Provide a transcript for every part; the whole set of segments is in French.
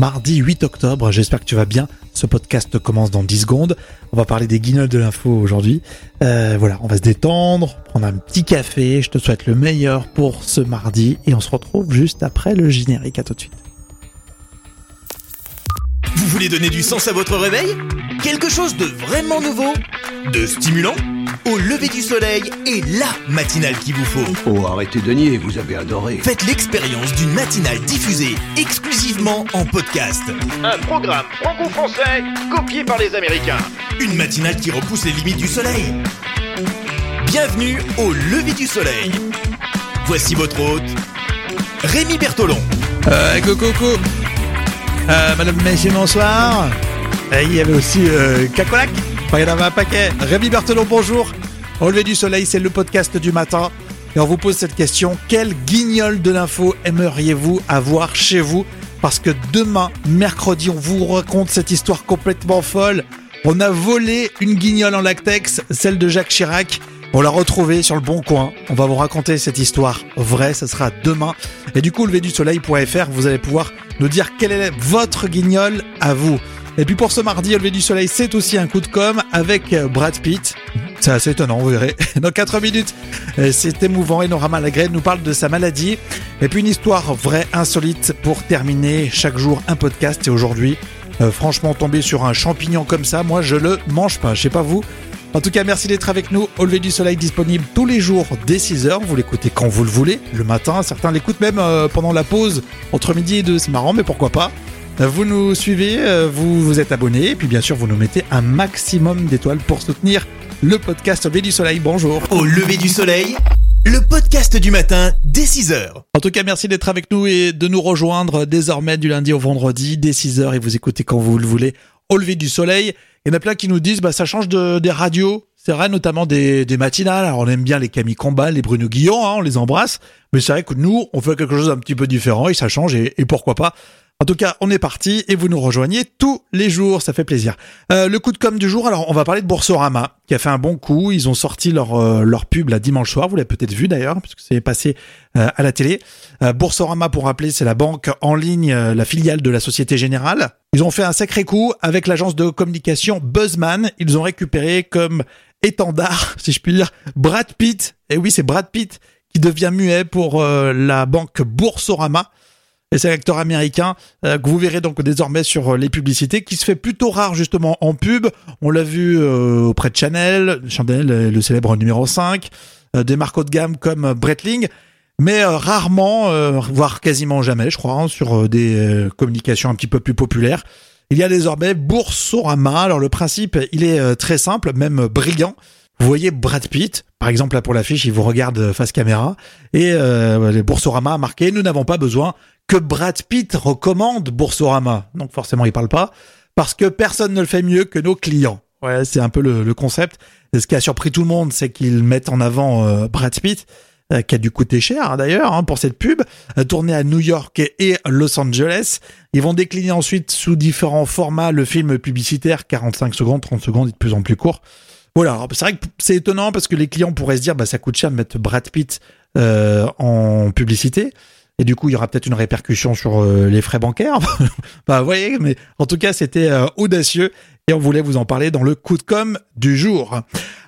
mardi 8 octobre. J'espère que tu vas bien. Ce podcast commence dans 10 secondes. On va parler des guignols de l'info aujourd'hui. Euh, voilà, on va se détendre, prendre un petit café. Je te souhaite le meilleur pour ce mardi et on se retrouve juste après le générique. À tout de suite. Vous voulez donner du sens à votre réveil? Quelque chose de vraiment nouveau? De stimulant? Au lever du soleil et la matinale qu'il vous faut. Oh, arrêtez de nier, vous avez adoré. Faites l'expérience d'une matinale diffusée exclusivement en podcast. Un programme franco-français copié par les Américains. Une matinale qui repousse les limites du soleil. Bienvenue au lever du soleil. Voici votre hôte, Rémi Bertolon. Euh, go, go, go. Euh, madame, messieurs, bonsoir. Et il y avait aussi euh, Cacolac. Il y en avait un paquet. Rémi Berthelot, bonjour. Au lever du soleil, c'est le podcast du matin. Et on vous pose cette question. Quel guignol de l'info aimeriez-vous avoir chez vous? Parce que demain, mercredi, on vous raconte cette histoire complètement folle. On a volé une guignole en lactex, celle de Jacques Chirac. On l'a retrouvée sur le bon coin. On va vous raconter cette histoire vraie. Ça sera demain. Et du coup, leverdusoleil.fr, vous allez pouvoir nous dire quel est votre guignol à vous. Et puis pour ce mardi, au lever du soleil, c'est aussi un coup de com avec Brad Pitt. C'est assez étonnant, vous verrez. Dans 4 minutes, euh, c'est émouvant et Nora Malagré nous parle de sa maladie. Et puis une histoire vraie, insolite pour terminer chaque jour un podcast. Et aujourd'hui, euh, franchement, tomber sur un champignon comme ça, moi je le mange pas. Je sais pas vous. En tout cas, merci d'être avec nous. Au lever du soleil disponible tous les jours dès 6h. Vous l'écoutez quand vous le voulez, le matin. Certains l'écoutent même euh, pendant la pause entre midi et deux. C'est marrant, mais pourquoi pas. Vous nous suivez, vous vous êtes abonné, et puis bien sûr, vous nous mettez un maximum d'étoiles pour soutenir le podcast Au lever du soleil. Bonjour. Au lever du soleil, le podcast du matin dès 6h. En tout cas, merci d'être avec nous et de nous rejoindre désormais du lundi au vendredi dès 6h et vous écoutez quand vous le voulez au lever du soleil. Il y en a plein qui nous disent bah ça change de, des radios. C'est vrai, notamment des, des matinales. Alors on aime bien les Camille Combal, les Bruno Guillon, hein, on les embrasse. Mais c'est vrai que nous, on fait quelque chose d'un petit peu différent et ça change et, et pourquoi pas. En tout cas, on est parti et vous nous rejoignez tous les jours, ça fait plaisir. Euh, le coup de com du jour, alors on va parler de Boursorama, qui a fait un bon coup. Ils ont sorti leur euh, leur pub la dimanche soir, vous l'avez peut-être vu d'ailleurs, puisque c'est passé euh, à la télé. Euh, Boursorama, pour rappeler, c'est la banque en ligne, euh, la filiale de la Société Générale. Ils ont fait un sacré coup avec l'agence de communication Buzzman. Ils ont récupéré comme étendard, si je puis dire, Brad Pitt. Et oui, c'est Brad Pitt qui devient muet pour euh, la banque Boursorama. Et c'est l'acteur américain euh, que vous verrez donc désormais sur euh, les publicités, qui se fait plutôt rare justement en pub. On l'a vu euh, auprès de Chanel, Chanel euh, le célèbre numéro 5, euh, des marques haut de gamme comme Breitling, mais euh, rarement, euh, voire quasiment jamais, je crois, hein, sur euh, des euh, communications un petit peu plus populaires. Il y a désormais Boursorama. Alors le principe, il est euh, très simple, même brillant. Vous voyez Brad Pitt, par exemple là pour l'affiche, il vous regarde face caméra et euh, Boursorama a marqué nous n'avons pas besoin que Brad Pitt recommande Boursorama. Donc forcément il parle pas parce que personne ne le fait mieux que nos clients. Ouais, c'est un peu le, concept. Ce qui a surpris tout le monde, c'est qu'ils mettent en avant euh, Brad Pitt euh, qui a dû coûter cher hein, d'ailleurs hein, pour cette pub, euh, tournée à New York et Los Angeles. Ils vont décliner ensuite sous différents formats le film publicitaire, 45 secondes, 30 secondes et de plus en plus court. Voilà, c'est vrai que c'est étonnant parce que les clients pourraient se dire bah ça coûte cher de mettre Brad Pitt en publicité. Et du coup, il y aura peut-être une répercussion sur euh, les frais bancaires. bah, vous voyez, mais en tout cas, c'était euh, audacieux et on voulait vous en parler dans le coup de com du jour.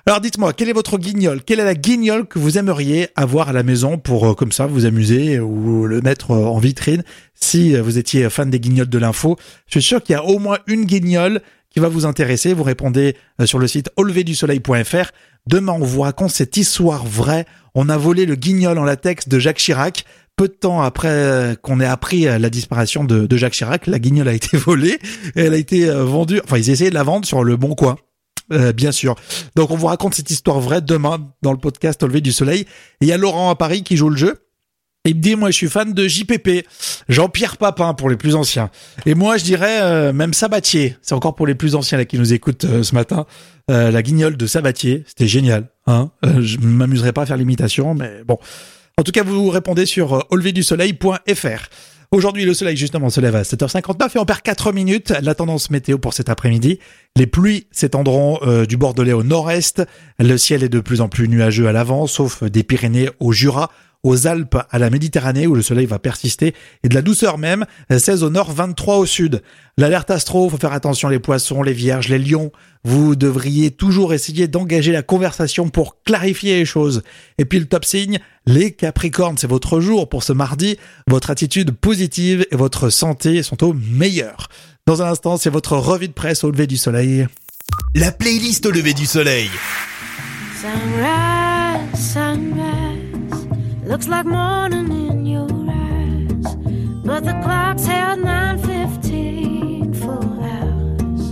Alors, dites-moi, quel est votre guignol? Quelle est la guignole que vous aimeriez avoir à la maison pour, euh, comme ça, vous amuser ou le mettre en vitrine? Si vous étiez fan des guignols de l'info Je suis sûr qu'il y a au moins une guignole qui va vous intéresser. Vous répondez sur le site auleverdusoleil.fr. Demain, on vous raconte cette histoire vraie. On a volé le guignol en latex de Jacques Chirac. Peu de temps après qu'on ait appris la disparition de, Jacques Chirac, la guignole a été volée et elle a été euh, vendue. Enfin, ils essayaient de la vendre sur le bon coin. Euh, bien sûr. Donc on vous raconte cette histoire vraie demain dans le podcast Au lever du soleil. Il y a Laurent à Paris qui joue le jeu. Il me dit, moi, je suis fan de JPP, Jean-Pierre Papin pour les plus anciens. Et moi, je dirais euh, même Sabatier. C'est encore pour les plus anciens là qui nous écoutent euh, ce matin. Euh, la guignole de Sabatier, c'était génial. Hein je m'amuserai pas à faire l'imitation, mais bon. En tout cas, vous répondez sur euh, auleverdusoleil.fr. Aujourd'hui, le soleil, justement, se lève à 7h59 et on perd 4 minutes. La tendance météo pour cet après-midi. Les pluies s'étendront euh, du Bordelais au nord-est. Le ciel est de plus en plus nuageux à l'avant, sauf des Pyrénées au Jura, aux Alpes à la Méditerranée où le soleil va persister et de la douceur même, 16 au nord, 23 au sud. L'alerte astro, faut faire attention les poissons, les vierges, les lions. Vous devriez toujours essayer d'engager la conversation pour clarifier les choses. Et puis le top signe, les capricornes, c'est votre jour pour ce mardi. Votre attitude positive et votre santé sont au meilleur. Dans un instant, c'est votre revue de presse au lever du soleil. La playlist au lever du soleil. Sunrise, looks like morning in your eyes, but the clock's held 9:15 for hours.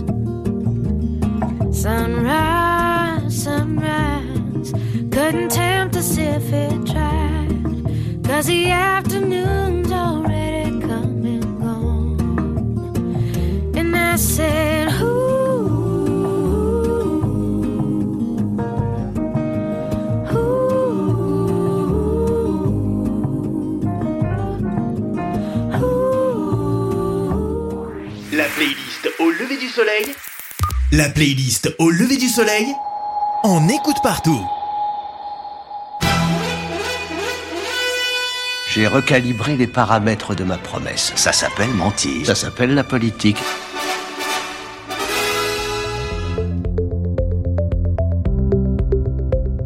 Sunrise, sunrise, couldn't tempt us if it tried, cause the afternoon's playlist au lever du soleil. La playlist au lever du soleil. On écoute partout. J'ai recalibré les paramètres de ma promesse. Ça s'appelle mentir. Ça s'appelle la politique.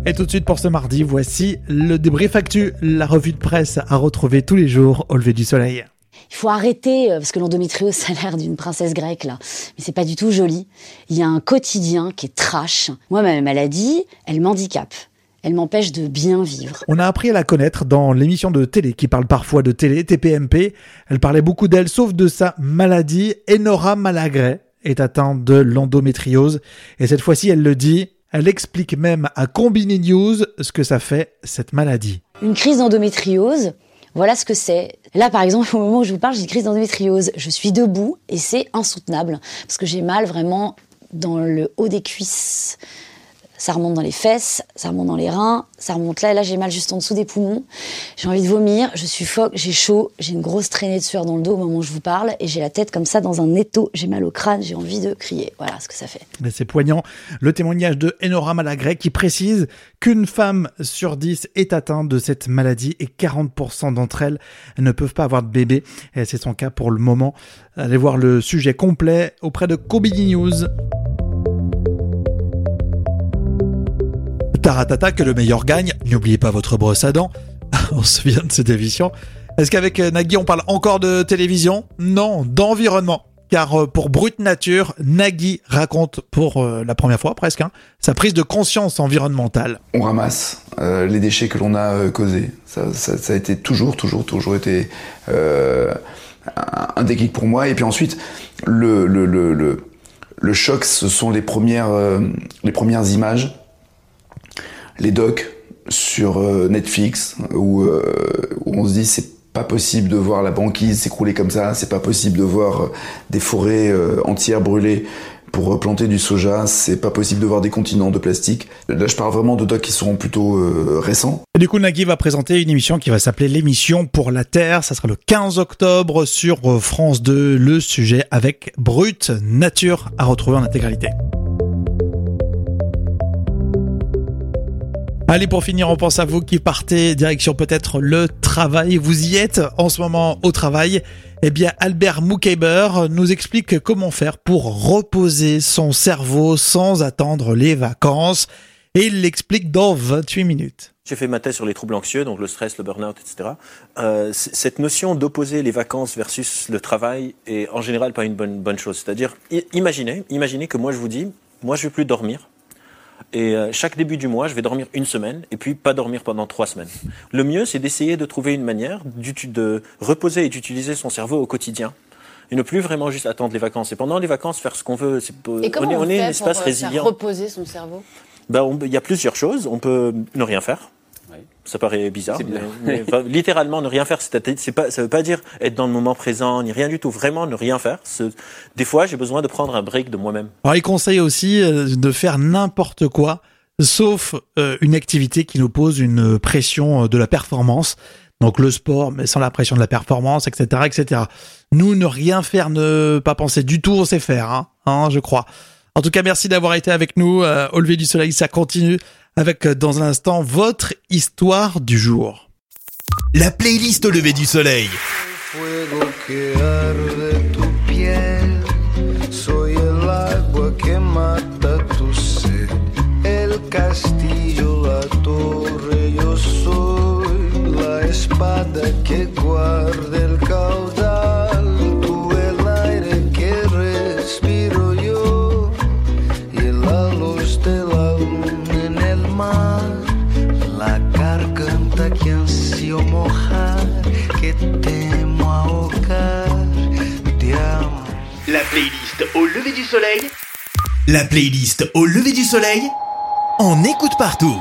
Et tout de suite pour ce mardi, voici le débrief actu, la revue de presse à retrouver tous les jours au lever du soleil. Il faut arrêter, euh, parce que l'endométriose, ça a l'air d'une princesse grecque, là. Mais c'est pas du tout joli. Il y a un quotidien qui est trash. Moi, ma maladie, elle m'handicape. Elle m'empêche de bien vivre. On a appris à la connaître dans l'émission de télé qui parle parfois de télé, TPMP. Elle parlait beaucoup d'elle, sauf de sa maladie. Enora Malagré est atteinte de l'endométriose. Et cette fois-ci, elle le dit, elle explique même à Combini News ce que ça fait, cette maladie. Une crise d'endométriose, voilà ce que c'est. Là, par exemple, au moment où je vous parle, j'ai une crise d'endométriose. Je suis debout et c'est insoutenable parce que j'ai mal vraiment dans le haut des cuisses. Ça remonte dans les fesses, ça remonte dans les reins, ça remonte là. Et là, j'ai mal juste en dessous des poumons. J'ai envie de vomir, je suffoque, j'ai chaud, j'ai une grosse traînée de sueur dans le dos au moment où je vous parle et j'ai la tête comme ça dans un étau. J'ai mal au crâne, j'ai envie de crier. Voilà ce que ça fait. Mais c'est poignant. Le témoignage de Enora Malagré qui précise qu'une femme sur 10 est atteinte de cette maladie et 40% d'entre elles ne peuvent pas avoir de bébé. Et c'est son cas pour le moment. Allez voir le sujet complet auprès de Kobidi News. Taratata, que le meilleur gagne. N'oubliez pas votre brosse à dents. on se souvient de cette émission. Est-ce qu'avec euh, Nagui, on parle encore de télévision? Non, d'environnement. Car euh, pour Brute Nature, Nagui raconte pour euh, la première fois presque hein, sa prise de conscience environnementale. On ramasse les déchets que l'on a causés. Ça, a été toujours, toujours, toujours été un, déclic pour moi. Et puis ensuite, le, choc, ce sont les premières, les premières images, les docs sur euh, Netflix où, euh, où on se dit c'est pas possible de voir la banquise s'écrouler comme ça, c'est pas possible de voir euh, des forêts euh, entières brûlées pour planter du soja, c'est pas possible de voir des continents de plastique. Là, je parle vraiment de docs qui seront plutôt euh, récents. Du coup, Nagui va présenter une émission qui va s'appeler l'émission pour la Terre. Ça sera le 15 octobre sur euh, France 2. Le sujet avec Brute Nature à retrouver en intégralité. Allez, pour finir, on pense à vous qui partez direction peut-être le travail. Vous y êtes en ce moment au travail. Eh bien, Albert Moukaber nous explique comment faire pour reposer son cerveau sans attendre les vacances. Et il l'explique dans 28 minutes. J'ai fait ma thèse sur les troubles anxieux, donc le stress, le burn-out, etc. Euh, cette notion d'opposer les vacances versus le travail est en général pas une bonne, bonne chose. C'est-à-dire, imaginez, imaginez que moi je vous dis, moi je vais plus dormir. Et euh, chaque début du mois, je vais dormir une semaine et puis pas dormir pendant trois semaines. Le mieux, c'est d'essayer de trouver une manière de reposer et d'utiliser son cerveau au quotidien. Et ne plus vraiment juste attendre les vacances. Et pendant les vacances, faire ce qu'on veut. C'est Et comment on est, on, on est fait un espace pour euh, résilient. reposer son cerveau? Ben, il y a plusieurs choses. On peut ne rien faire. Ça paraît bizarre, mais, mais, enfin, littéralement ne rien faire, c'est c'est pas, ça veut pas dire être dans le moment présent ni rien du tout. Vraiment ne rien faire. Ce- Des fois, j'ai besoin de prendre un break de moi-même. Alors, il conseille aussi euh, de faire n'importe quoi, sauf euh, une activité qui nous pose une pression euh, de la performance. Donc le sport, mais sans la pression de la performance, etc., etc. Nous, ne rien faire, ne pas penser du tout, on sait faire, hein, hein, je crois. En tout cas, merci d'avoir été avec nous. Euh, au lever du soleil, ça continue avec, euh, dans un instant, votre histoire du jour. La playlist au lever du soleil. fuego que arde tu piel. Soy el agua que mata tu sed. El castillo, la torre, yo soy la espada que guarda el caudal. Au lever du soleil. La playlist au lever du soleil. On écoute partout.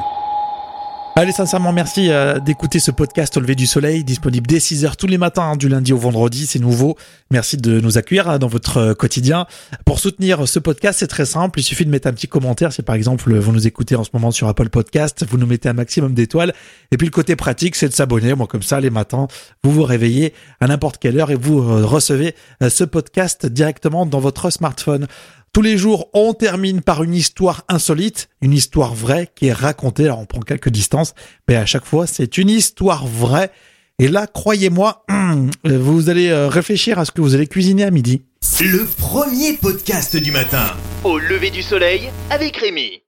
Allez, sincèrement, merci euh, d'écouter ce podcast au lever du soleil, disponible dès 6h tous les matins, hein, du lundi au vendredi, c'est nouveau. Merci de nous accueillir hein, dans votre euh, quotidien. Pour soutenir ce podcast, c'est très simple, il suffit de mettre un petit commentaire. Si par exemple vous nous écoutez en ce moment sur Apple Podcast, vous nous mettez un maximum d'étoiles. Et puis le côté pratique, c'est de s'abonner. Moi, comme ça, les matins, vous vous réveillez à n'importe quelle heure et vous euh, recevez ce podcast directement dans votre smartphone. Tous les jours, on termine par une histoire insolite, une histoire vraie qui est racontée. Alors, on prend quelques distances, mais à chaque fois, c'est une histoire vraie. Et là, croyez-moi, vous allez euh, réfléchir à ce que vous allez cuisiner à midi. Le premier podcast du matin. Au lever du soleil avec Rémi.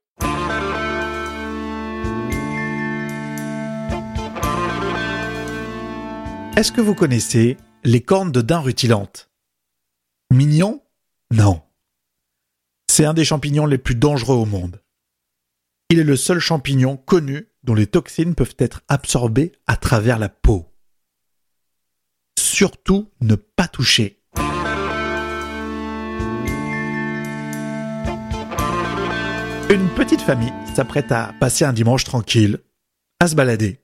Est-ce que vous connaissez les cornes de daim rutilantes Mignon? Non. C'est un des champignons les plus dangereux au monde. Il est le seul champignon connu dont les toxines peuvent être absorbées à travers la peau. Surtout ne pas toucher. Une petite famille s'apprête à passer un dimanche tranquille, à se balader.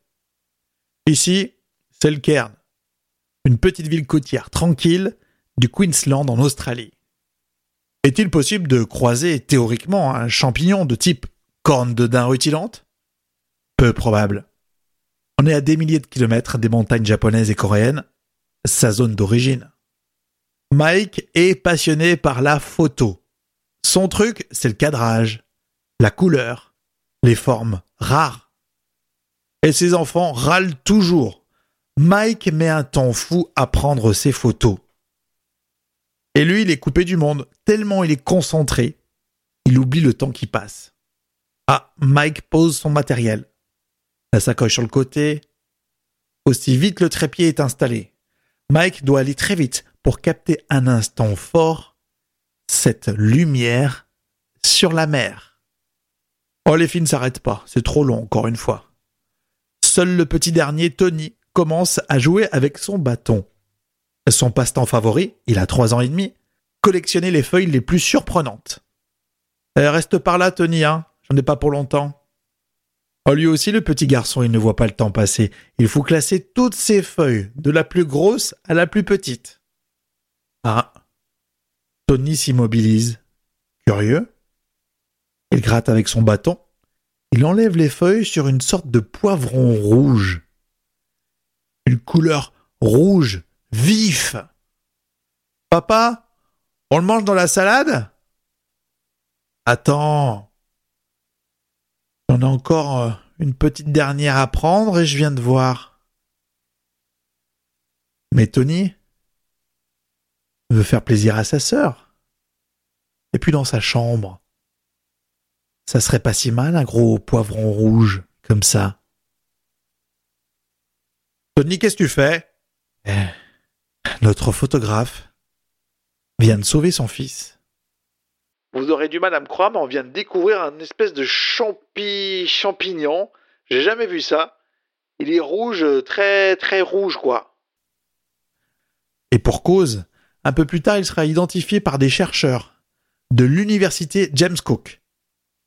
Ici, c'est le Cairn, une petite ville côtière tranquille du Queensland en Australie. Est-il possible de croiser théoriquement un champignon de type corne de daim rutilante? Peu probable. On est à des milliers de kilomètres des montagnes japonaises et coréennes, sa zone d'origine. Mike est passionné par la photo. Son truc, c'est le cadrage, la couleur, les formes rares. Et ses enfants râlent toujours. Mike met un temps fou à prendre ses photos. Et lui, il est coupé du monde, tellement il est concentré, il oublie le temps qui passe. Ah, Mike pose son matériel. La sacoche sur le côté. Aussi vite le trépied est installé. Mike doit aller très vite pour capter un instant fort cette lumière sur la mer. Oh, les filles ne s'arrêtent pas, c'est trop long encore une fois. Seul le petit dernier, Tony, commence à jouer avec son bâton. Son passe-temps favori, il a trois ans et demi, collectionner les feuilles les plus surprenantes. Eh, reste par là, Tony, hein, j'en ai pas pour longtemps. Oh, lui aussi, le petit garçon, il ne voit pas le temps passer. Il faut classer toutes ces feuilles, de la plus grosse à la plus petite. Ah. Tony s'immobilise. Curieux. Il gratte avec son bâton. Il enlève les feuilles sur une sorte de poivron rouge. Une couleur rouge, vif. Papa, on le mange dans la salade? Attends. J'en ai encore euh, une petite dernière à prendre et je viens de voir. Mais Tony veut faire plaisir à sa sœur. Et puis dans sa chambre. Ça serait pas si mal un gros poivron rouge comme ça. Tony, qu'est-ce que tu fais? Eh, Notre photographe vient de sauver son fils. Vous aurez du mal à me croire, mais on vient de découvrir un espèce de champi champignon. J'ai jamais vu ça. Il est rouge, très très rouge, quoi. Et pour cause, un peu plus tard, il sera identifié par des chercheurs de l'université James Cook.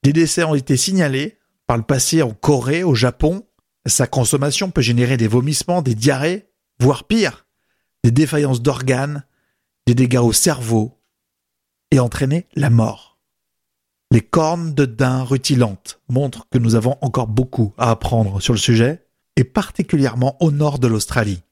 Des décès ont été signalés par le passé en Corée, au Japon. Sa consommation peut générer des vomissements, des diarrhées, voire pire, des défaillances d'organes, des dégâts au cerveau et entraîner la mort. Les cornes de daim rutilantes montrent que nous avons encore beaucoup à apprendre sur le sujet, et particulièrement au nord de l'Australie.